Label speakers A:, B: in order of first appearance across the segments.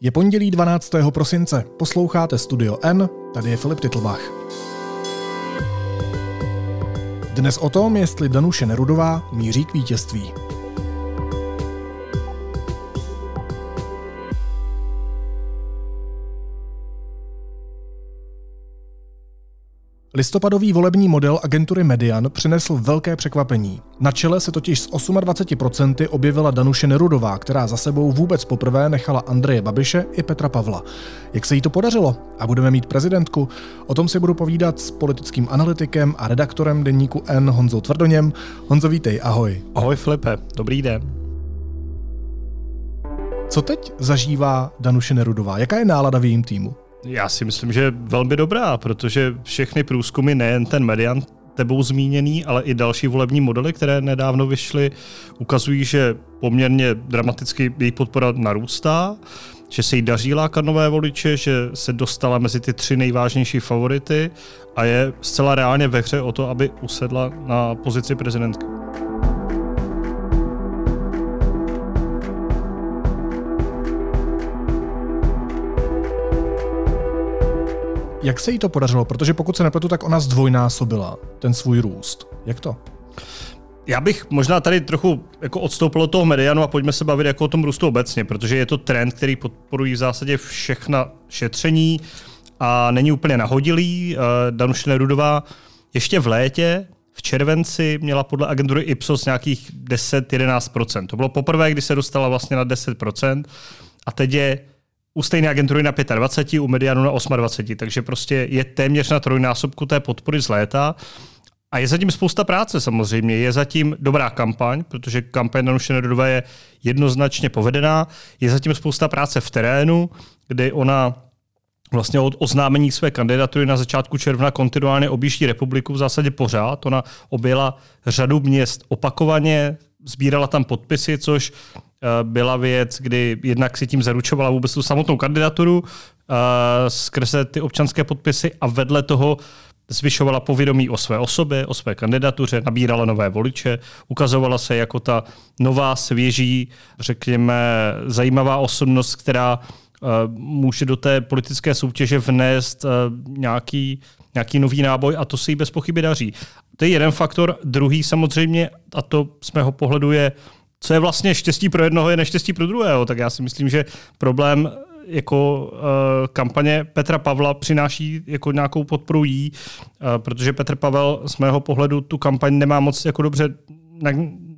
A: Je pondělí 12. prosince, posloucháte Studio N, tady je Filip Titlbach. Dnes o tom, jestli Danuše Nerudová míří k vítězství. Listopadový volební model agentury Median přinesl velké překvapení. Na čele se totiž s 28% objevila Danuše Nerudová, která za sebou vůbec poprvé nechala Andreje Babiše i Petra Pavla. Jak se jí to podařilo? A budeme mít prezidentku? O tom si budu povídat s politickým analytikem a redaktorem deníku N Honzou Tvrdoněm. Honzo, vítej, ahoj.
B: Ahoj Filipe, dobrý den.
A: Co teď zažívá Danuše Nerudová? Jaká je nálada v jejím týmu?
B: Já si myslím, že velmi dobrá, protože všechny průzkumy, nejen ten median tebou zmíněný, ale i další volební modely, které nedávno vyšly, ukazují, že poměrně dramaticky její podpora narůstá, že se jí daří lákat nové voliče, že se dostala mezi ty tři nejvážnější favority a je zcela reálně ve hře o to, aby usedla na pozici prezidentky.
A: Jak se jí to podařilo? Protože pokud se nepletu, tak ona zdvojnásobila ten svůj růst. Jak to?
B: Já bych možná tady trochu jako odstoupil od toho medianu a pojďme se bavit jako o tom růstu obecně, protože je to trend, který podporují v zásadě všechna šetření a není úplně nahodilý. Eh, Danuše Nerudová ještě v létě, v červenci, měla podle agentury Ipsos nějakých 10-11%. To bylo poprvé, kdy se dostala vlastně na 10%. A teď je u stejné agentury na 25, u medianu na 28, takže prostě je téměř na trojnásobku té podpory z léta. A je zatím spousta práce samozřejmě. Je zatím dobrá kampaň, protože kampaň Danuše Nerudové je jednoznačně povedená. Je zatím spousta práce v terénu, kdy ona vlastně od oznámení své kandidatury na začátku června kontinuálně objíždí republiku v zásadě pořád. Ona objela řadu měst opakovaně, sbírala tam podpisy, což byla věc, kdy jednak si tím zaručovala vůbec tu samotnou kandidaturu eh, skrze ty občanské podpisy a vedle toho zvyšovala povědomí o své osobě, o své kandidatuře, nabírala nové voliče, ukazovala se jako ta nová, svěží, řekněme, zajímavá osobnost, která eh, může do té politické soutěže vnést nějaký, nějaký nový náboj a to se jí bez pochyby daří. To je jeden faktor. Druhý samozřejmě, a to z mého pohledu je, co je vlastně štěstí pro jednoho, je neštěstí pro druhého. Tak já si myslím, že problém jako uh, kampaně Petra Pavla přináší jako nějakou podporu jí, uh, protože Petr Pavel z mého pohledu tu kampaň nemá moc jako dobře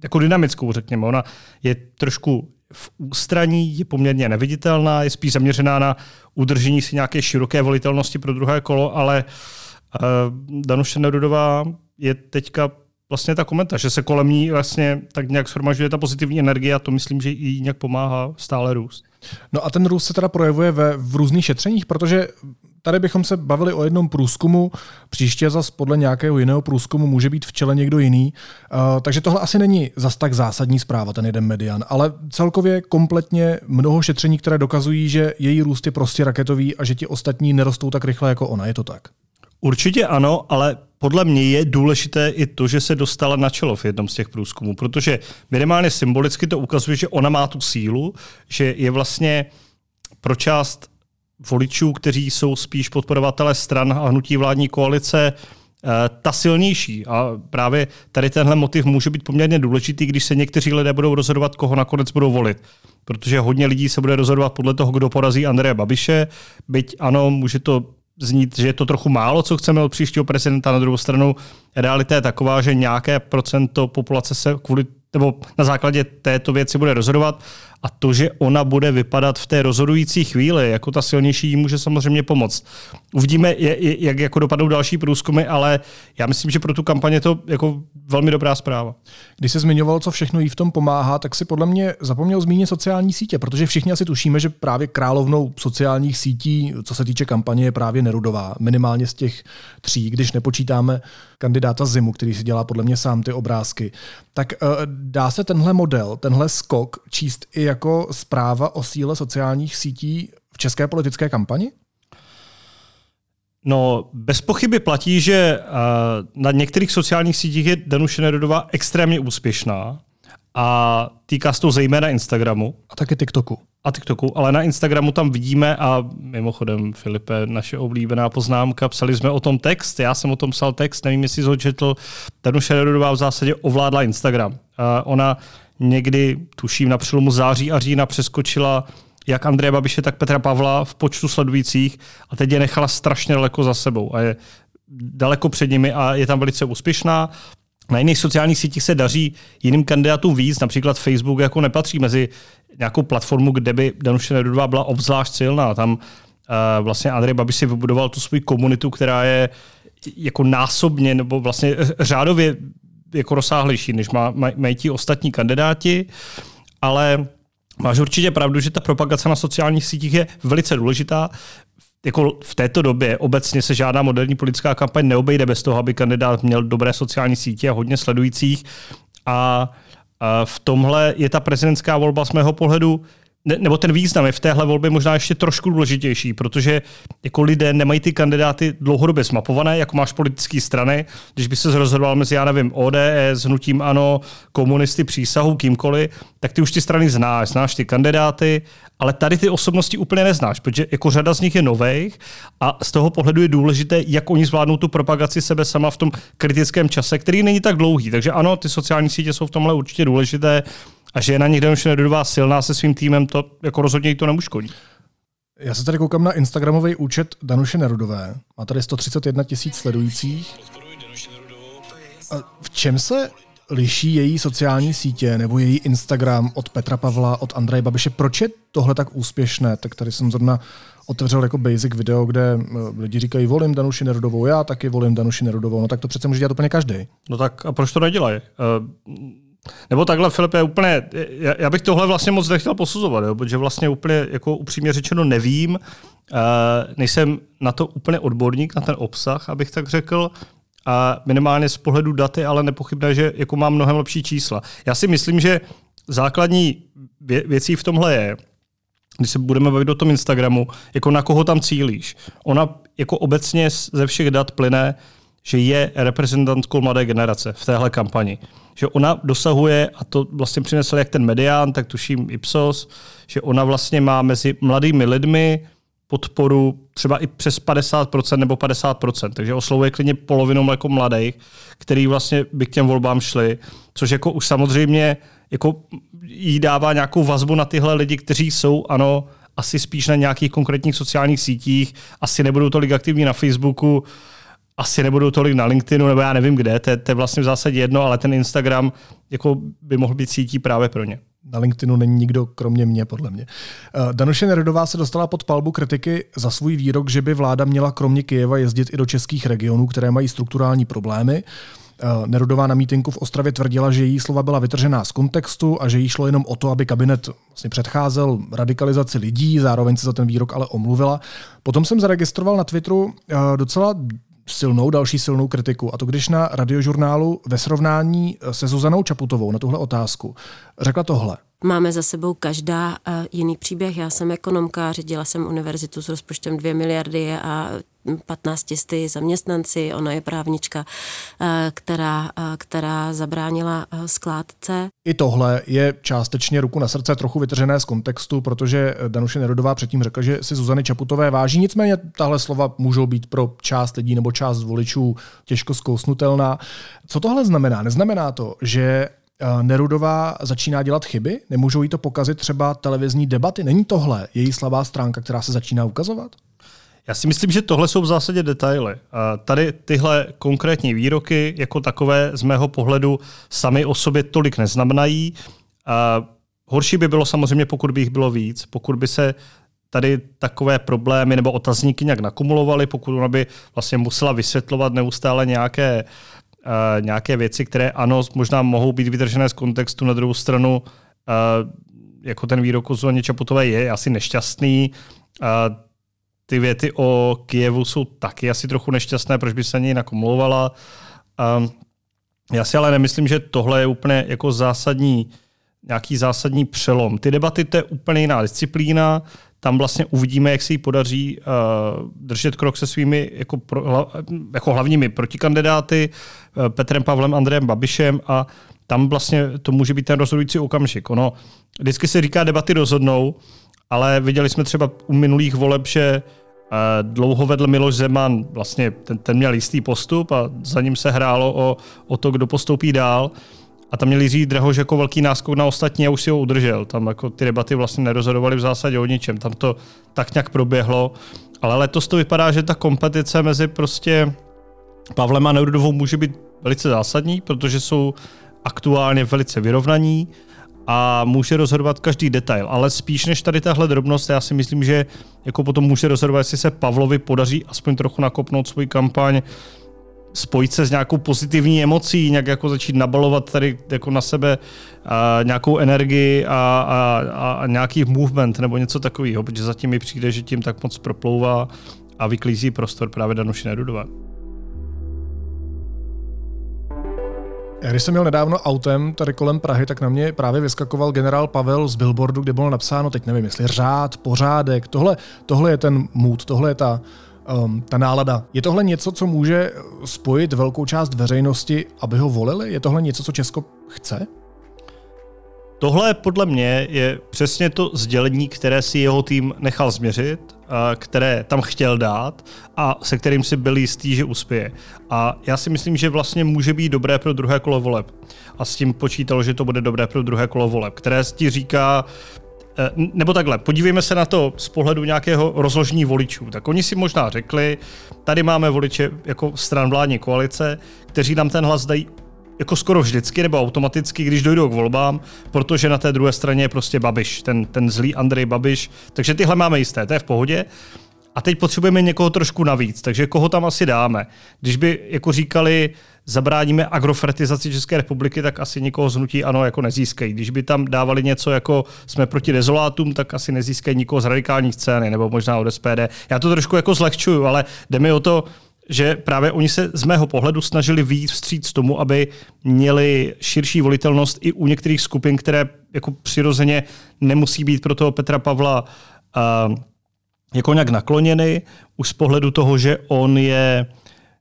B: jako dynamickou, řekněme. Ona je trošku v ústraní, je poměrně neviditelná, je spíš zaměřená na udržení si nějaké široké volitelnosti pro druhé kolo, ale uh, Danuše Nerudová je teďka vlastně ta komentář, že se kolem ní vlastně tak nějak shromažďuje ta pozitivní energie a to myslím, že jí nějak pomáhá stále růst.
A: No a ten růst se teda projevuje ve, v různých šetřeních, protože tady bychom se bavili o jednom průzkumu, příště zas podle nějakého jiného průzkumu může být v čele někdo jiný. Uh, takže tohle asi není zas tak zásadní zpráva, ten jeden median, ale celkově kompletně mnoho šetření, které dokazují, že její růst je prostě raketový a že ti ostatní nerostou tak rychle jako ona. Je to tak?
B: Určitě ano, ale podle mě je důležité i to, že se dostala na čelo v jednom z těch průzkumů, protože minimálně symbolicky to ukazuje, že ona má tu sílu, že je vlastně pro část voličů, kteří jsou spíš podporovatelé stran a hnutí vládní koalice, eh, ta silnější. A právě tady tenhle motiv může být poměrně důležitý, když se někteří lidé budou rozhodovat, koho nakonec budou volit. Protože hodně lidí se bude rozhodovat podle toho, kdo porazí Andreje Babiše. Byť ano, může to znít, že je to trochu málo, co chceme od příštího prezidenta. Na druhou stranu realita je taková, že nějaké procento populace se kvůli nebo na základě této věci bude rozhodovat a to, že ona bude vypadat v té rozhodující chvíli, jako ta silnější, jí může samozřejmě pomoct. Uvidíme, jak jako dopadnou další průzkumy, ale já myslím, že pro tu kampaně je to jako velmi dobrá zpráva.
A: Když se zmiňoval, co všechno jí v tom pomáhá, tak si podle mě zapomněl zmínit sociální sítě, protože všichni asi tušíme, že právě královnou sociálních sítí, co se týče kampaně, je právě Nerudová. Minimálně z těch tří, když nepočítáme kandidáta Zimu, který si dělá podle mě sám ty obrázky. Tak uh, dá se tenhle model, tenhle skok číst i jako zpráva o síle sociálních sítí v české politické kampani?
B: No, bez pochyby platí, že uh, na některých sociálních sítích je Danuše Nerudová extrémně úspěšná a týká se to zejména Instagramu.
A: A taky TikToku.
B: A TikToku, ale na Instagramu tam vidíme a mimochodem, Filipe, naše oblíbená poznámka, psali jsme o tom text, já jsem o tom psal text, nevím, jestli jsi ho četl, Danuše Nerudová v zásadě ovládla Instagram. A ona někdy, tuším, na přelomu září a října přeskočila jak Andreje Babiše, tak Petra Pavla v počtu sledujících a teď je nechala strašně daleko za sebou a je daleko před nimi a je tam velice úspěšná. Na jiných sociálních sítích se daří jiným kandidátům víc, například Facebook jako nepatří mezi nějakou platformu, kde by Danuše Nerudová byla obzvlášť silná. Tam uh, vlastně Andrej Babiš si vybudoval tu svou komunitu, která je jako násobně nebo vlastně řádově jako rozsáhlejší, než má, mají ti ostatní kandidáti, ale máš určitě pravdu, že ta propagace na sociálních sítích je velice důležitá jako v této době obecně se žádná moderní politická kampaň neobejde bez toho, aby kandidát měl dobré sociální sítě a hodně sledujících. A, v tomhle je ta prezidentská volba z mého pohledu ne, nebo ten význam je v téhle volbě možná ještě trošku důležitější, protože jako lidé nemají ty kandidáty dlouhodobě zmapované, jako máš politické strany. Když by se rozhodoval mezi, já nevím, ODS, Hnutím Ano, komunisty, přísahu, kýmkoliv, tak ty už ty strany znáš, znáš ty kandidáty, ale tady ty osobnosti úplně neznáš, protože jako řada z nich je nových a z toho pohledu je důležité, jak oni zvládnou tu propagaci sebe sama v tom kritickém čase, který není tak dlouhý. Takže ano, ty sociální sítě jsou v tomhle určitě důležité a že je na nich Danuše Nerudová silná se svým týmem, to jako rozhodně jí to neuškodí.
A: Já se tady koukám na Instagramový účet Danuše Nerudové. Má tady 131 tisíc sledujících. A v čem se liší její sociální sítě nebo její Instagram od Petra Pavla, od Andreje Babiše? Proč je tohle tak úspěšné? Tak tady jsem zrovna otevřel jako basic video, kde eh, lidi říkají, volím Danuši Nerudovou, já taky volím Danuši Nerudovou. No tak to přece může dělat úplně každý.
B: No tak a proč to nedělají? Uh nebo takhle, Filipe, úplně, já, já bych tohle vlastně moc nechtěl posuzovat, jo, protože vlastně úplně jako upřímně řečeno nevím, uh, nejsem na to úplně odborník, na ten obsah, abych tak řekl, a minimálně z pohledu daty, ale nepochybné, že jako mám mnohem lepší čísla. Já si myslím, že základní vě- věcí v tomhle je, když se budeme bavit o tom Instagramu, jako na koho tam cílíš. Ona jako obecně ze všech dat plyne, že je reprezentantkou mladé generace v téhle kampani. Že ona dosahuje, a to vlastně přinesl jak ten medián, tak tuším Ipsos, že ona vlastně má mezi mladými lidmi podporu třeba i přes 50% nebo 50%, takže oslovuje klidně polovinu jako mladých, který vlastně by k těm volbám šli, což jako už samozřejmě jako jí dává nějakou vazbu na tyhle lidi, kteří jsou, ano, asi spíš na nějakých konkrétních sociálních sítích, asi nebudou tolik aktivní na Facebooku, asi nebudou tolik na LinkedInu, nebo já nevím kde, to, to je vlastně v zásadě jedno, ale ten Instagram jako by mohl být sítí právě pro ně.
A: Na LinkedInu není nikdo kromě mě, podle mě. Eh, Danuše Nerudová se dostala pod palbu kritiky za svůj výrok, že by vláda měla kromě Kyjeva jezdit i do českých regionů, které mají strukturální problémy. Eh, Nerudová na mítinku v Ostravě tvrdila, že její slova byla vytržená z kontextu a že jí šlo jenom o to, aby kabinet vlastně předcházel radikalizaci lidí, zároveň se za ten výrok ale omluvila. Potom jsem zaregistroval na Twitteru eh, docela silnou, další silnou kritiku. A to když na radiožurnálu ve srovnání se Zuzanou Čaputovou na tuhle otázku řekla tohle.
C: Máme za sebou každá uh, jiný příběh. Já jsem ekonomka, řídila jsem univerzitu s rozpočtem 2 miliardy a 15 zaměstnanci, ona je právnička, eh, která, eh, která zabránila eh, skládce.
A: I tohle je částečně ruku na srdce trochu vytržené z kontextu, protože Danuše Nerodová předtím řekla, že si Zuzany Čaputové váží, nicméně tahle slova můžou být pro část lidí nebo část voličů těžko zkousnutelná. Co tohle znamená? Neznamená to, že Nerudová začíná dělat chyby? Nemůžou jí to pokazit třeba televizní debaty? Není tohle její slabá stránka, která se začíná ukazovat?
B: Já si myslím, že tohle jsou v zásadě detaily. Tady tyhle konkrétní výroky jako takové z mého pohledu sami o sobě tolik neznamenají. Horší by bylo samozřejmě, pokud by jich bylo víc, pokud by se tady takové problémy nebo otazníky nějak nakumulovaly, pokud ona by vlastně musela vysvětlovat neustále nějaké, uh, nějaké věci, které ano, možná mohou být vydržené z kontextu, na druhou stranu uh, jako ten výrok o Zuzaně Čaputové je asi nešťastný. Uh, ty věty o Kijevu jsou taky asi trochu nešťastné, proč by se ani nakumulovala. Um, já si ale nemyslím, že tohle je úplně jako zásadní, nějaký zásadní přelom. Ty debaty to je úplně jiná disciplína, tam vlastně uvidíme, jak se jí podaří uh, držet krok se svými jako, pro, jako hlavními protikandidáty, uh, Petrem Pavlem, Andrejem Babišem a tam vlastně to může být ten rozhodující okamžik. Ono, vždycky se říká, debaty rozhodnou, ale viděli jsme třeba u minulých voleb, že dlouho vedl Miloš Zeman, vlastně ten, ten měl jistý postup a za ním se hrálo o, o to, kdo postoupí dál. A tam měl Jiří Drahoš jako velký náskok na ostatní a už si ho udržel. Tam jako ty debaty vlastně nerozhodovaly v zásadě o ničem. Tam to tak nějak proběhlo. Ale letos to vypadá, že ta kompetice mezi prostě Pavlem a Nerudovou může být velice zásadní, protože jsou aktuálně velice vyrovnaní a může rozhodovat každý detail. Ale spíš než tady tahle drobnost, já si myslím, že jako potom může rozhodovat, jestli se Pavlovi podaří aspoň trochu nakopnout svůj kampaň, spojit se s nějakou pozitivní emocí, nějak jako začít nabalovat tady jako na sebe a nějakou energii a, a, a nějaký movement nebo něco takového, protože zatím mi přijde, že tím tak moc proplouvá a vyklízí prostor právě Danuši Nerudové.
A: Když jsem měl nedávno autem tady kolem Prahy, tak na mě právě vyskakoval generál Pavel z billboardu, kde bylo napsáno, teď nevím, jestli řád, pořádek, tohle, tohle je ten mood, tohle je ta, um, ta nálada. Je tohle něco, co může spojit velkou část veřejnosti, aby ho volili? Je tohle něco, co Česko chce?
B: Tohle podle mě je přesně to sdělení, které si jeho tým nechal změřit, které tam chtěl dát a se kterým si byl jistý, že uspěje. A já si myslím, že vlastně může být dobré pro druhé kolo voleb. A s tím počítal, že to bude dobré pro druhé kolo voleb, které ti říká, nebo takhle, podívejme se na to z pohledu nějakého rozložení voličů. Tak oni si možná řekli, tady máme voliče jako stran vládní koalice, kteří nám ten hlas dají jako skoro vždycky nebo automaticky, když dojdou k volbám, protože na té druhé straně je prostě Babiš, ten, ten zlý Andrej Babiš. Takže tyhle máme jisté, to je v pohodě. A teď potřebujeme někoho trošku navíc, takže koho tam asi dáme? Když by jako říkali, zabráníme agrofertizaci České republiky, tak asi nikoho znutí ano jako nezískají. Když by tam dávali něco jako jsme proti dezolátům, tak asi nezískají nikoho z radikální scény, nebo možná od SPD. Já to trošku jako zlehčuju, ale jde mi o to, že právě oni se z mého pohledu snažili výjít vstříc tomu, aby měli širší volitelnost i u některých skupin, které jako přirozeně nemusí být pro toho Petra Pavla uh, jako nějak nakloněny, už z pohledu toho, že on je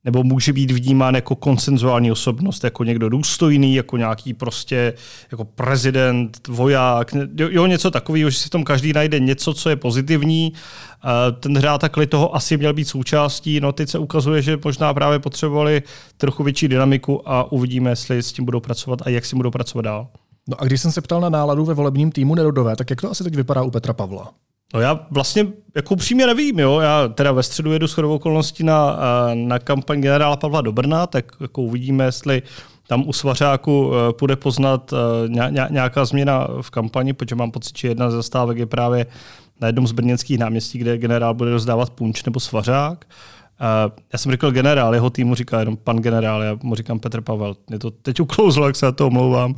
B: nebo může být vnímán jako konsenzuální osobnost, jako někdo důstojný, jako nějaký prostě jako prezident, voják, jo, něco takového, že si v tom každý najde něco, co je pozitivní. Ten hrátakli toho asi měl být součástí, no teď se ukazuje, že možná právě potřebovali trochu větší dynamiku a uvidíme, jestli s tím budou pracovat a jak s tím budou pracovat dál.
A: No a když jsem se ptal na náladu ve volebním týmu Nerudové, tak jak to asi teď vypadá u Petra Pavla?
B: No já vlastně jako upřímně nevím, jo. Já teda ve středu jedu shodou okolností na, na kampaň generála Pavla do Brna, tak jako uvidíme, jestli tam u Svařáku e, půjde poznat e, nějaká změna v kampani, protože mám pocit, že jedna ze zastávek je právě na jednom z brněnských náměstí, kde generál bude rozdávat punč nebo Svařák. Já jsem řekl generál, jeho týmu říká jenom pan generál, já mu říkám Petr Pavel. Mě to teď uklouzlo, jak se na to omlouvám.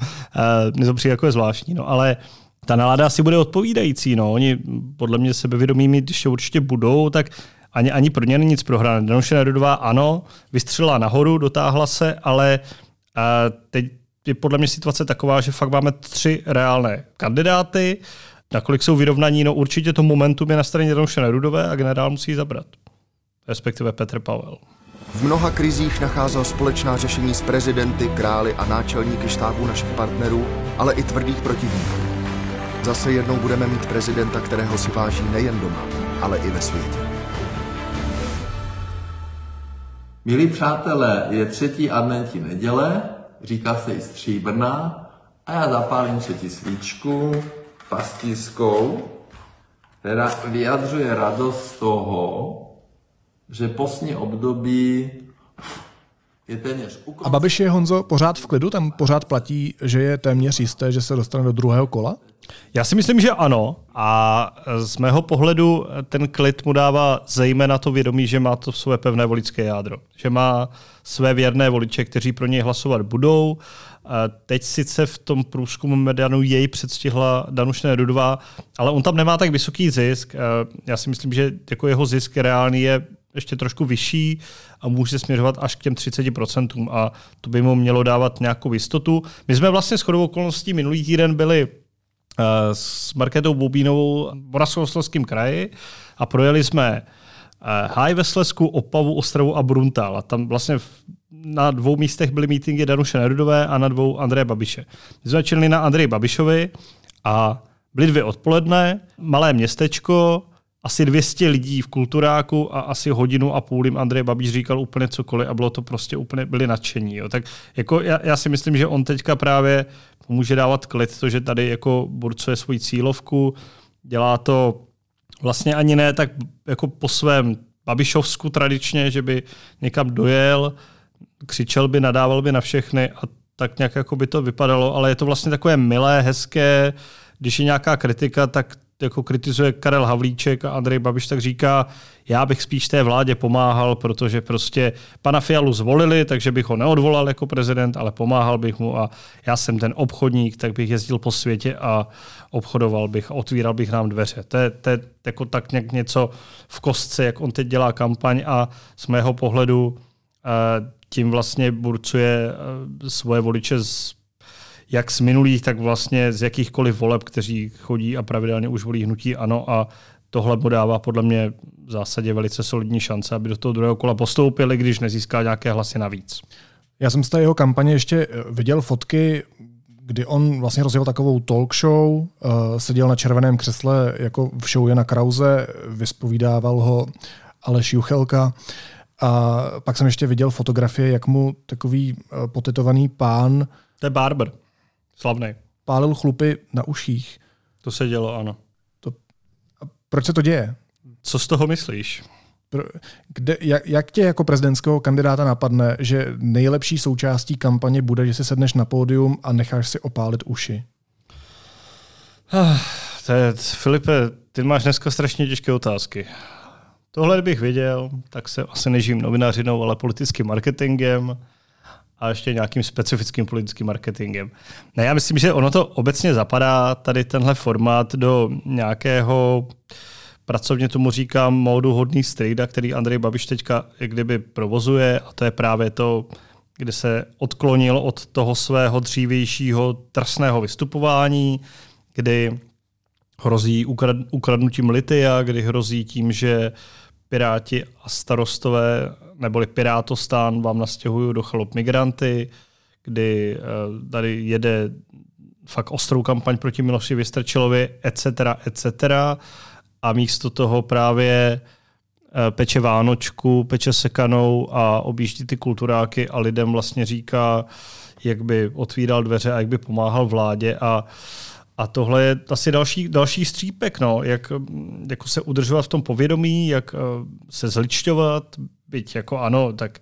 B: Mně to přijde jako je zvláštní. No. Ale ta nálada asi bude odpovídající. No. Oni podle mě sebevědomí mít, když určitě budou, tak ani, ani pro ně není nic prohrané. Danuše Nerudová ano, vystřelila nahoru, dotáhla se, ale a teď je podle mě situace taková, že fakt máme tři reálné kandidáty. Nakolik jsou vyrovnaní, no určitě to momentum je na straně Danuše Nerudové a generál musí zabrat. Respektive Petr Pavel.
D: V mnoha krizích nacházel společná řešení s prezidenty, králi a náčelníky štábů našich partnerů, ale i tvrdých protivníků. Zase jednou budeme mít prezidenta, kterého si váží nejen doma, ale i ve světě.
E: Milí přátelé, je třetí adventní neděle, říká se i stříbrná, a já zapálím třetí svíčku pastiskou, která vyjadřuje radost z toho, že postní období je téměř
A: A Babiš je, Honzo, pořád v klidu? Tam pořád platí, že je téměř jisté, že se dostane do druhého kola?
B: Já si myslím, že ano. A z mého pohledu ten klid mu dává zejména to vědomí, že má to své pevné voličské jádro. Že má své věrné voliče, kteří pro něj hlasovat budou. Teď sice v tom průzkumu Medianu jej předstihla Danuš Nerudová, ale on tam nemá tak vysoký zisk. Já si myslím, že jako jeho zisk reálný je ještě trošku vyšší a může směřovat až k těm 30%. A to by mu mělo dávat nějakou jistotu. My jsme vlastně s chodou okolností minulý týden byli uh, s Marketou Bobínovou v Moravskoslezském kraji a projeli jsme uh, Háj ve Slesku, Opavu, Ostravu a Bruntal. A tam vlastně na dvou místech byly mítingy Danuše Nerudové a na dvou Andreje Babiše. My jsme na Andreji Babišovi a byly dvě odpoledne, malé městečko, asi 200 lidí v kulturáku a asi hodinu a půl jim Andrej Babiš říkal úplně cokoliv a bylo to prostě úplně, byli nadšení. Jo. Tak jako já, já, si myslím, že on teďka právě může dávat klid to, že tady jako burcuje svoji cílovku, dělá to vlastně ani ne tak jako po svém Babišovsku tradičně, že by někam dojel, křičel by, nadával by na všechny a tak nějak jako by to vypadalo, ale je to vlastně takové milé, hezké, když je nějaká kritika, tak jako kritizuje Karel Havlíček a Andrej Babiš, tak říká, já bych spíš té vládě pomáhal, protože prostě pana Fialu zvolili, takže bych ho neodvolal jako prezident, ale pomáhal bych mu a já jsem ten obchodník, tak bych jezdil po světě a obchodoval bych, otvíral bych nám dveře. To je, to je jako tak nějak něco v kostce, jak on teď dělá kampaň a z mého pohledu eh, tím vlastně burcuje eh, svoje voliče z jak z minulých, tak vlastně z jakýchkoliv voleb, kteří chodí a pravidelně už volí hnutí ano a tohle mu dává podle mě v zásadě velice solidní šance, aby do toho druhého kola postoupili, když nezíská nějaké hlasy navíc.
A: Já jsem z té jeho kampaně ještě eh, viděl fotky, kdy on vlastně rozjel takovou talk show, uh, seděl na červeném křesle jako v show Jana Krause, vyspovídával ho Aleš Juchelka. A pak jsem ještě viděl fotografie, jak mu takový uh, potetovaný pán...
B: To je barber. Slavný.
A: Pálil chlupy na uších.
B: To se dělo, ano. To...
A: A proč se to děje?
B: Co z toho myslíš?
A: Kde, jak, jak tě jako prezidentského kandidáta napadne, že nejlepší součástí kampaně bude, že si sedneš na pódium a necháš si opálit uši?
B: Ah, to je, Filipe, ty máš dneska strašně těžké otázky. Tohle bych věděl, tak se asi nežím novinářinou, ale politickým marketingem a ještě nějakým specifickým politickým marketingem. Ne, já myslím, že ono to obecně zapadá, tady tenhle formát, do nějakého, pracovně tomu říkám, módu hodný strejda, který Andrej Babiš teďka kdyby provozuje a to je právě to, kde se odklonil od toho svého dřívějšího trsného vystupování, kdy hrozí ukradnutím litia, kdy hrozí tím, že Piráti a starostové neboli Pirátostán vám nastěhují do chalup migranty, kdy eh, tady jede fakt ostrou kampaň proti Miloši Vystrčilovi, etc., etc. A místo toho právě eh, peče Vánočku, peče sekanou a objíždí ty kulturáky a lidem vlastně říká, jak by otvíral dveře a jak by pomáhal vládě a a tohle je asi další, další střípek, no, jak jako se udržovat v tom povědomí, jak eh, se zličťovat, byť jako ano, tak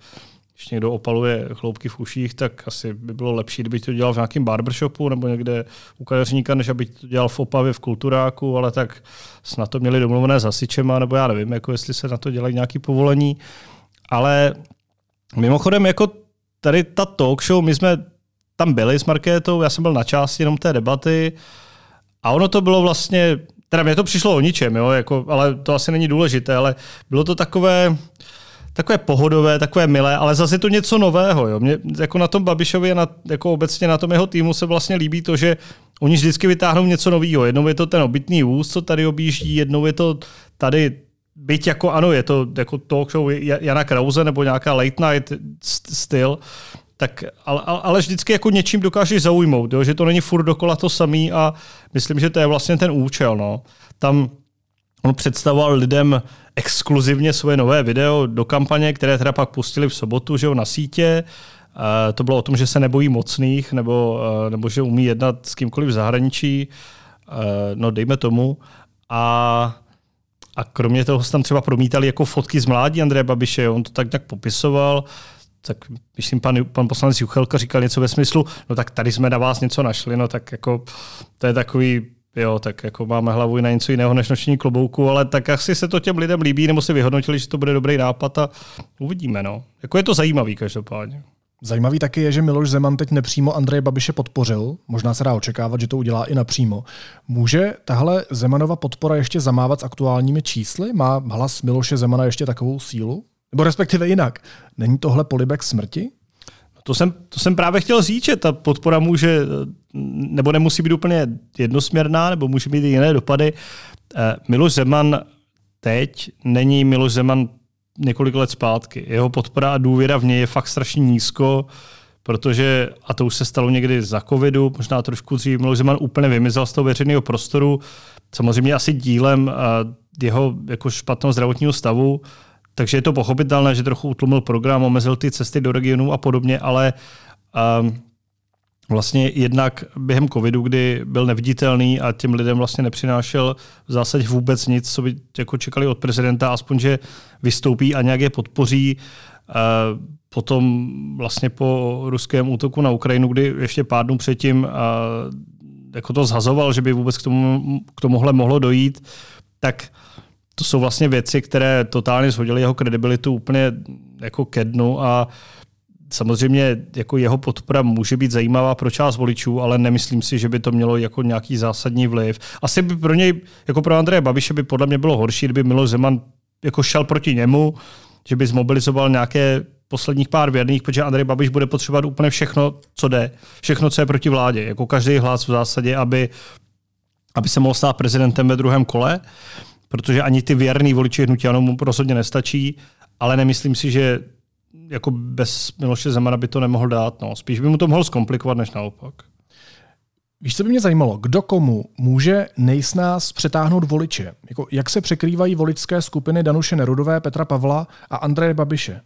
B: když někdo opaluje chloupky v uších, tak asi by bylo lepší, kdyby to dělal v nějakém barbershopu nebo někde u kadeřníka, než aby to dělal v Opavě v kulturáku, ale tak snad to měli domluvené s hasičema, nebo já nevím, jako jestli se na to dělají nějaké povolení. Ale mimochodem, jako tady ta talk show, my jsme tam byli s Markétou, já jsem byl na části jenom té debaty a ono to bylo vlastně, teda mě to přišlo o ničem, jo, jako, ale to asi není důležité, ale bylo to takové, takové pohodové, takové milé, ale zase je to něco nového. Jo. Mě, jako na tom Babišovi a na, jako obecně na tom jeho týmu se vlastně líbí to, že oni vždycky vytáhnou něco nového. Jednou je to ten obytný vůz, co tady objíždí, jednou je to tady byť jako ano, je to jako talk show Jana Krause nebo nějaká late night styl, tak, ale, ale vždycky jako něčím dokážeš zaujmout, jo? že to není furt dokola to samý a myslím, že to je vlastně ten účel. No. Tam on představoval lidem exkluzivně svoje nové video do kampaně, které teda pak pustili v sobotu že jo, na sítě. Uh, to bylo o tom, že se nebojí mocných nebo, uh, nebo že umí jednat s kýmkoliv v zahraničí. Uh, no dejme tomu. A a kromě toho se tam třeba promítali jako fotky z mládí Andreje Babiše, on to tak nějak popisoval tak myslím, pan, pan poslanec Juchelka říkal něco ve smyslu, no tak tady jsme na vás něco našli, no tak jako to je takový, jo, tak jako máme hlavu i na něco jiného než noční klobouku, ale tak asi se to těm lidem líbí, nebo si vyhodnotili, že to bude dobrý nápad a uvidíme, no. Jako je to zajímavý každopádně.
A: Zajímavý taky je, že Miloš Zeman teď nepřímo Andreje Babiše podpořil. Možná se dá očekávat, že to udělá i napřímo. Může tahle Zemanova podpora ještě zamávat s aktuálními čísly? Má hlas Miloše Zemana ještě takovou sílu? Nebo respektive jinak. Není tohle polibek smrti?
B: No to jsem, to jsem právě chtěl říct, že ta podpora může, nebo nemusí být úplně jednosměrná, nebo může mít i jiné dopady. Eh, Miloš Zeman teď není Miloš Zeman několik let zpátky. Jeho podpora a důvěra v něj je fakt strašně nízko, protože, a to už se stalo někdy za covidu, možná trošku dřív, Miloš Zeman úplně vymizel z toho veřejného prostoru, samozřejmě asi dílem jeho jako špatného zdravotního stavu, takže je to pochopitelné, že trochu utlumil program, omezil ty cesty do regionu a podobně, ale um, vlastně jednak během covidu, kdy byl neviditelný a těm lidem vlastně nepřinášel v zásadě vůbec nic, co by jako čekali od prezidenta, aspoň, že vystoupí a nějak je podpoří. Potom vlastně po ruském útoku na Ukrajinu, kdy ještě pár dnů předtím jako to zhazoval, že by vůbec k, tomu, k tomuhle mohlo dojít, tak to jsou vlastně věci, které totálně shodily jeho kredibilitu úplně jako ke dnu a samozřejmě jako jeho podpora může být zajímavá pro část voličů, ale nemyslím si, že by to mělo jako nějaký zásadní vliv. Asi by pro něj, jako pro Andreje Babiše by podle mě bylo horší, kdyby Miloš Zeman jako šel proti němu, že by zmobilizoval nějaké posledních pár věrných, protože Andrej Babiš bude potřebovat úplně všechno, co jde, všechno, co je proti vládě, jako každý hlas v zásadě, aby, aby se mohl stát prezidentem ve druhém kole, protože ani ty věrný voliči hnutí ano mu rozhodně nestačí, ale nemyslím si, že jako bez Miloše Zemana by to nemohl dát. No. Spíš by mu to mohl zkomplikovat, než naopak.
A: Víš, co by mě zajímalo? Kdo komu může nejsnás přetáhnout voliče? Jako, jak se překrývají voličské skupiny Danuše Nerudové, Petra Pavla a Andreje Babiše?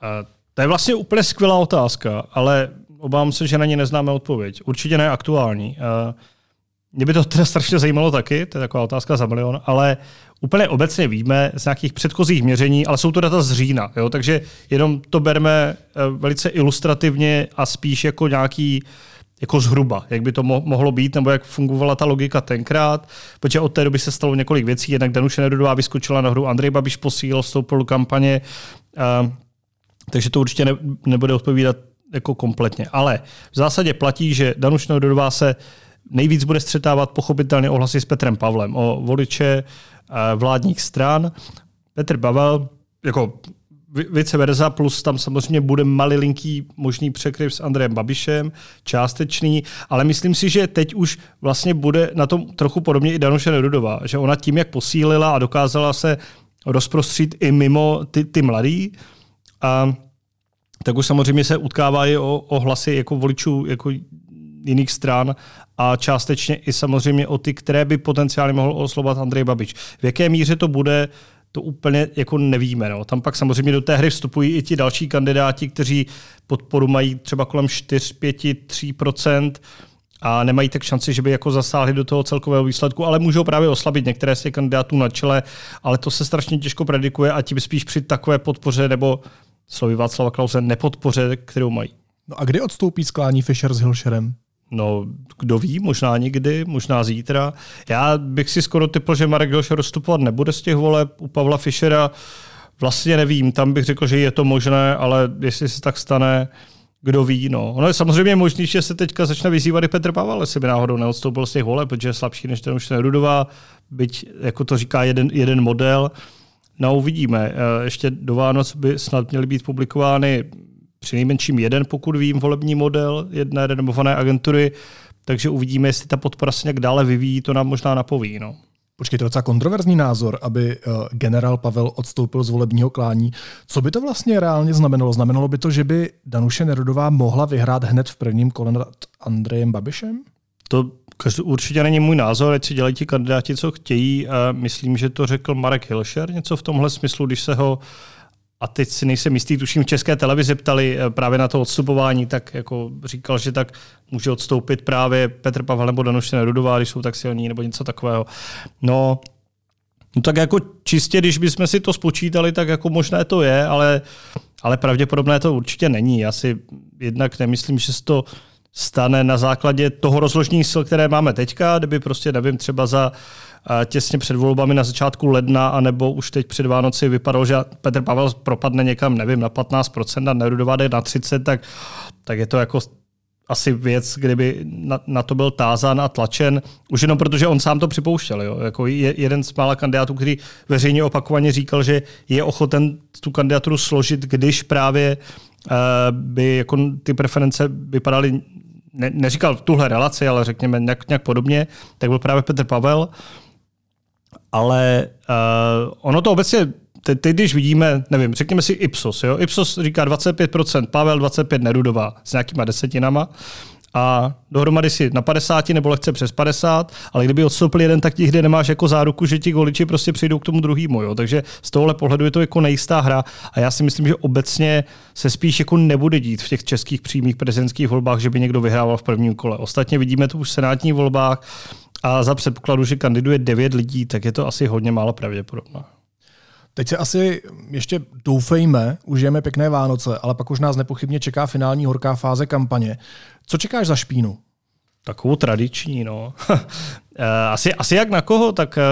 B: A to je vlastně úplně skvělá otázka, ale obávám se, že na ní neznáme odpověď. Určitě ne aktuální. A mě by to teda strašně zajímalo taky, to je taková otázka za milion, ale úplně obecně víme z nějakých předchozích měření, ale jsou to data z října, jo? takže jenom to berme eh, velice ilustrativně a spíš jako nějaký jako zhruba, jak by to mo- mohlo být, nebo jak fungovala ta logika tenkrát, protože od té doby se stalo několik věcí, jednak Danuše Nerudová vyskočila na hru, Andrej Babiš posílil, vstoupil do kampaně, uh, takže to určitě ne- nebude odpovídat jako kompletně. Ale v zásadě platí, že Danuše Nerudová se nejvíc bude střetávat pochopitelně ohlasy s Petrem Pavlem o voliče vládních stran. Petr Pavel jako vice versa, plus tam samozřejmě bude malilinký možný překryv s Andrejem Babišem, částečný, ale myslím si, že teď už vlastně bude na tom trochu podobně i Danuše Nerudová, že ona tím, jak posílila a dokázala se rozprostřít i mimo ty, ty mladý, a tak už samozřejmě se utkává i o, o hlasy jako voličů jako jiných stran a částečně i samozřejmě o ty, které by potenciálně mohl oslovat Andrej Babič. V jaké míře to bude, to úplně jako nevíme. No. Tam pak samozřejmě do té hry vstupují i ti další kandidáti, kteří podporu mají třeba kolem 4, 5, 3% a nemají tak šanci, že by jako zasáhli do toho celkového výsledku, ale můžou právě oslabit některé z těch kandidátů na čele, ale to se strašně těžko predikuje a tím spíš při takové podpoře nebo slovy Václava Klause nepodpoře, kterou mají.
A: No a kdy odstoupí sklání Fischer s Hilšerem?
B: No, kdo ví, možná někdy, možná zítra. Já bych si skoro typl, že Marek Hilšer rozstupovat nebude z těch voleb. U Pavla Fischera vlastně nevím, tam bych řekl, že je to možné, ale jestli se tak stane, kdo ví. No. Ono je samozřejmě možné, že se teďka začne vyzývat i Petr Pavel, jestli by náhodou neodstoupil z těch voleb, protože je slabší než ten už Rudová, byť jako to říká jeden, jeden model. No uvidíme. Eh, ještě do Vánoc by snad měly být publikovány přinejmenším jeden, pokud vím, volební model jedné renomované agentury, takže uvidíme, jestli ta podpora se nějak dále vyvíjí, to nám možná napoví. No.
A: Počkej, to je docela kontroverzní názor, aby uh, generál Pavel odstoupil z volebního klání. Co by to vlastně reálně znamenalo? Znamenalo by to, že by Danuše Nerudová mohla vyhrát hned v prvním kole nad Andrejem Babišem?
B: To určitě není můj názor, ať si dělají ti kandidáti, co chtějí. Myslím, že to řekl Marek Hilšer něco v tomhle smyslu, když se ho a teď si nejsem jistý, tuším v české televizi ptali eh, právě na to odstupování, tak jako říkal, že tak může odstoupit právě Petr Pavel nebo Danuše Nerudová, když jsou tak silní, nebo něco takového. No, no tak jako čistě, když bychom si to spočítali, tak jako možné to je, ale, ale pravděpodobné to určitě není. Já si jednak nemyslím, že se to stane na základě toho rozložení sil, které máme teďka, kdyby prostě, nevím, třeba za těsně před volbami na začátku ledna, anebo už teď před Vánoci vypadalo, že Petr Pavel propadne někam, nevím, na 15% a Nerudová jde na 30%, tak, tak je to jako asi věc, kdyby na, na to byl tázán a tlačen, už jenom protože on sám to připouštěl. Jo? Jako je, jeden z mála kandidátů, který veřejně opakovaně říkal, že je ochoten tu kandidaturu složit, když právě uh, by jako ty preference vypadaly, ne, neříkal tuhle relaci, ale řekněme nějak, nějak podobně, tak byl právě Petr Pavel. Uh, ale uh, ono to obecně teď, teď, když vidíme, nevím, řekněme si Ipsos, jo? Ipsos říká 25%, Pavel 25 Nerudová s nějakýma desetinama a dohromady si na 50 nebo lehce přes 50, ale kdyby odstoupil jeden, tak kde nemáš jako záruku, že ti voliči prostě přijdou k tomu druhému. Jo? Takže z tohohle pohledu je to jako nejistá hra a já si myslím, že obecně se spíš jako nebude dít v těch českých přímých prezidentských volbách, že by někdo vyhrával v prvním kole. Ostatně vidíme to už v senátních volbách a za předpokladu, že kandiduje 9 lidí, tak je to asi hodně málo pravděpodobné.
A: Teď se asi ještě doufejme, užijeme pěkné Vánoce, ale pak už nás nepochybně čeká finální horká fáze kampaně. Co čekáš za špínu?
B: Takovou tradiční, no. Eh, asi, asi jak na koho, tak eh,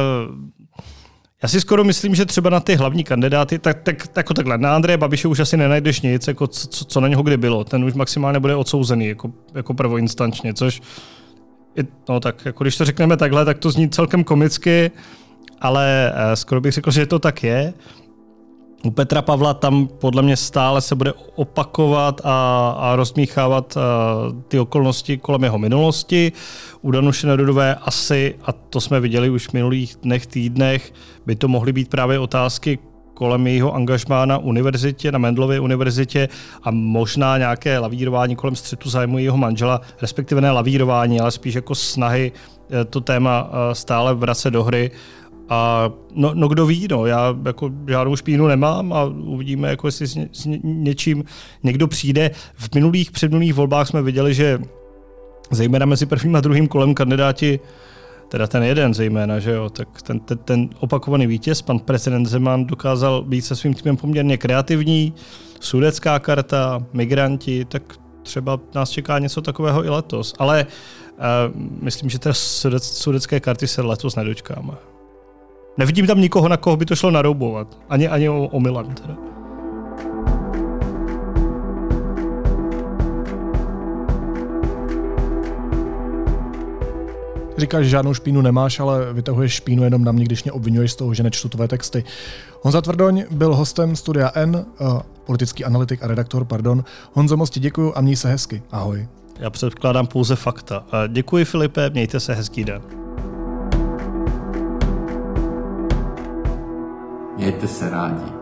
B: já si skoro myslím, že třeba na ty hlavní kandidáty, tak, tak, tak jako takhle, na Andreje Babiše už asi nenajdeš nic, jako co, co na něho kdy bylo. Ten už maximálně bude odsouzený jako, jako prvoinstančně, což no tak, jako když to řekneme takhle, tak to zní celkem komicky, ale eh, skoro bych řekl, že to tak je. U Petra Pavla tam podle mě stále se bude opakovat a, a rozmíchávat a, eh, ty okolnosti kolem jeho minulosti. U Danuše Nerudové asi, a to jsme viděli už v minulých dnech, týdnech, by to mohly být právě otázky kolem jejího angažmá na univerzitě, na Mendlově univerzitě a možná nějaké lavírování kolem střetu zájmu jeho manžela, respektive ne lavírování, ale spíš jako snahy eh, to téma stále vracet do hry a no, no kdo ví, no, já jako žádnou špínu nemám a uvidíme, jako jestli s, ně, s něčím někdo přijde. V minulých předminulých volbách jsme viděli, že zejména mezi prvním a druhým kolem kandidáti teda ten jeden zejména, že jo, tak ten, ten, ten opakovaný vítěz, pan prezident Zeman, dokázal být se svým týmem poměrně kreativní, sudecká karta, migranti, tak třeba nás čeká něco takového i letos. Ale uh, myslím, že té sudec, sudecké karty se letos nedočkáme. Nevidím tam nikoho, na koho by to šlo naroubovat. Ani, ani o, o Milan teda.
A: Říkáš, že žádnou špínu nemáš, ale vytahuješ špínu jenom na mě, když mě obvinuješ z toho, že nečtu tvé texty. Honza Tvrdoň byl hostem Studia N, uh, politický analytik a redaktor, pardon. Honzo, moc ti děkuju a měj se hezky. Ahoj.
B: Já předkládám pouze fakta. Děkuji Filipe, mějte se hezký den.
E: Mějte se rádi.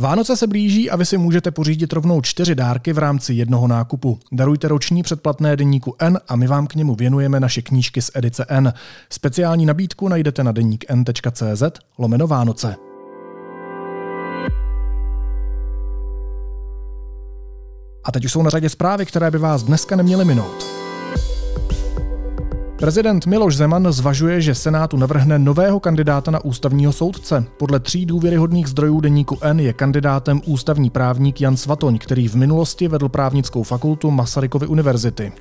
A: Vánoce se blíží a vy si můžete pořídit rovnou čtyři dárky v rámci jednoho nákupu. Darujte roční předplatné deníku N a my vám k němu věnujeme naše knížky z edice N. Speciální nabídku najdete na deník n.cz lomeno Vánoce. A teď už jsou na řadě zprávy, které by vás dneska neměly minout. Prezident Miloš Zeman zvažuje, že Senátu navrhne nového kandidáta na ústavního soudce. Podle tří důvěryhodných zdrojů deníku N je kandidátem ústavní právník Jan Svatoň, který v minulosti vedl právnickou fakultu Masarykovy univerzity.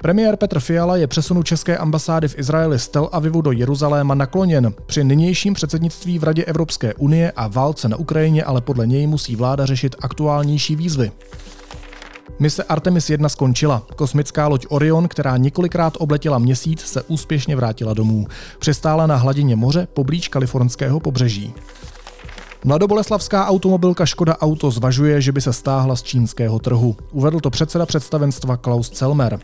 A: Premiér Petr Fiala je přesunu české ambasády v Izraeli z Tel Avivu do Jeruzaléma nakloněn. Při nynějším předsednictví v Radě Evropské unie a válce na Ukrajině ale podle něj musí vláda řešit aktuálnější výzvy. Mise Artemis 1 skončila. Kosmická loď Orion, která několikrát obletěla měsíc, se úspěšně vrátila domů. Přistála na hladině moře poblíž kalifornského pobřeží. Mladoboleslavská automobilka Škoda Auto zvažuje, že by se stáhla z čínského trhu. Uvedl to předseda představenstva Klaus Celmer.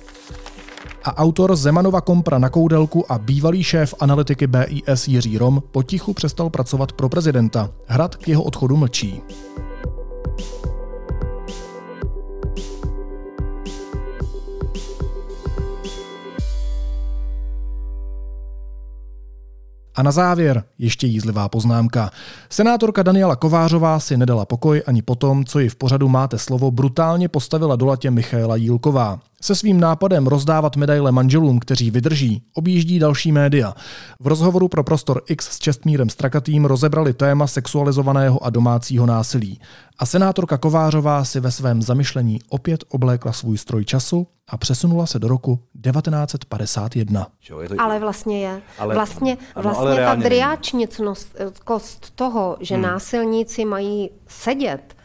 A: A autor Zemanova kompra na koudelku a bývalý šéf analytiky BIS Jiří Rom potichu přestal pracovat pro prezidenta. Hrad k jeho odchodu mlčí. A na závěr ještě jízlivá poznámka. Senátorka Daniela Kovářová si nedala pokoj ani potom, co ji v pořadu Máte slovo brutálně postavila do latě Michaela Jílková. Se svým nápadem rozdávat medaile manželům, kteří vydrží, objíždí další média. V rozhovoru pro Prostor X s Čestmírem Strakatým rozebrali téma sexualizovaného a domácího násilí. A senátorka Kovářová si ve svém zamyšlení opět oblékla svůj stroj času a přesunula se do roku 1951.
F: Ale vlastně je. Ale, vlastně ano, vlastně ale ta driáčnicnost toho, že hmm. násilníci mají sedět,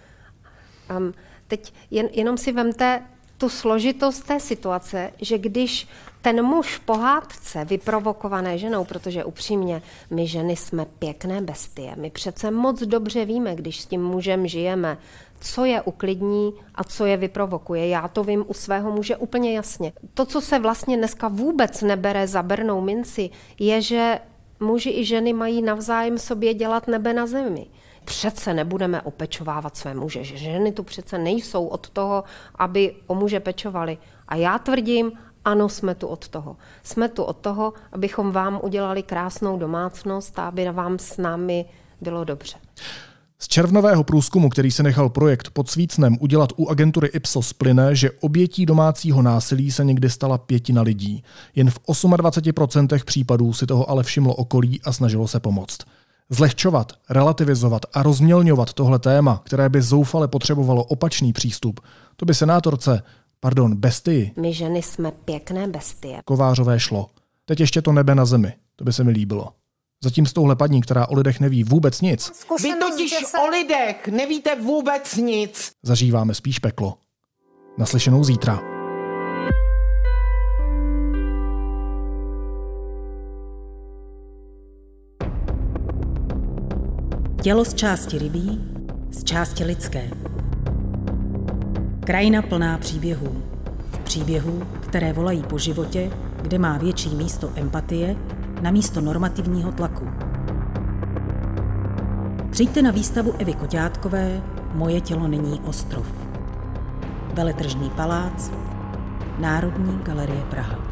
F: um, teď jen, jenom si vemte tu složitost té situace, že když ten muž v pohádce, vyprovokované ženou, protože upřímně, my ženy jsme pěkné bestie. My přece moc dobře víme, když s tím mužem žijeme co je uklidní a co je vyprovokuje. Já to vím u svého muže úplně jasně. To, co se vlastně dneska vůbec nebere za bernou minci, je, že muži i ženy mají navzájem sobě dělat nebe na zemi. Přece nebudeme opečovávat své muže, že ženy tu přece nejsou od toho, aby o muže pečovali. A já tvrdím, ano, jsme tu od toho. Jsme tu od toho, abychom vám udělali krásnou domácnost a aby vám s námi bylo dobře.
A: Z červnového průzkumu, který se nechal projekt pod Svícnem udělat u agentury Ipsos, plyne, že obětí domácího násilí se někdy stala pětina lidí. Jen v 28% případů si toho ale všimlo okolí a snažilo se pomoct. Zlehčovat, relativizovat a rozmělňovat tohle téma, které by zoufale potřebovalo opačný přístup, to by senátorce, pardon, bestii.
F: My ženy jsme pěkné bestie.
A: Kovářové šlo. Teď ještě to nebe na zemi. To by se mi líbilo. Zatím s touhle paní, která o lidech neví vůbec nic.
G: Vy totiž se... o lidech nevíte vůbec nic.
A: Zažíváme spíš peklo. Naslyšenou zítra.
H: Tělo z části rybí, z části lidské. Krajina plná příběhů. Příběhů, které volají po životě, kde má větší místo empatie na místo normativního tlaku. Přijďte na výstavu Evy Koťátkové Moje tělo není ostrov. Veletržní palác, Národní galerie Praha.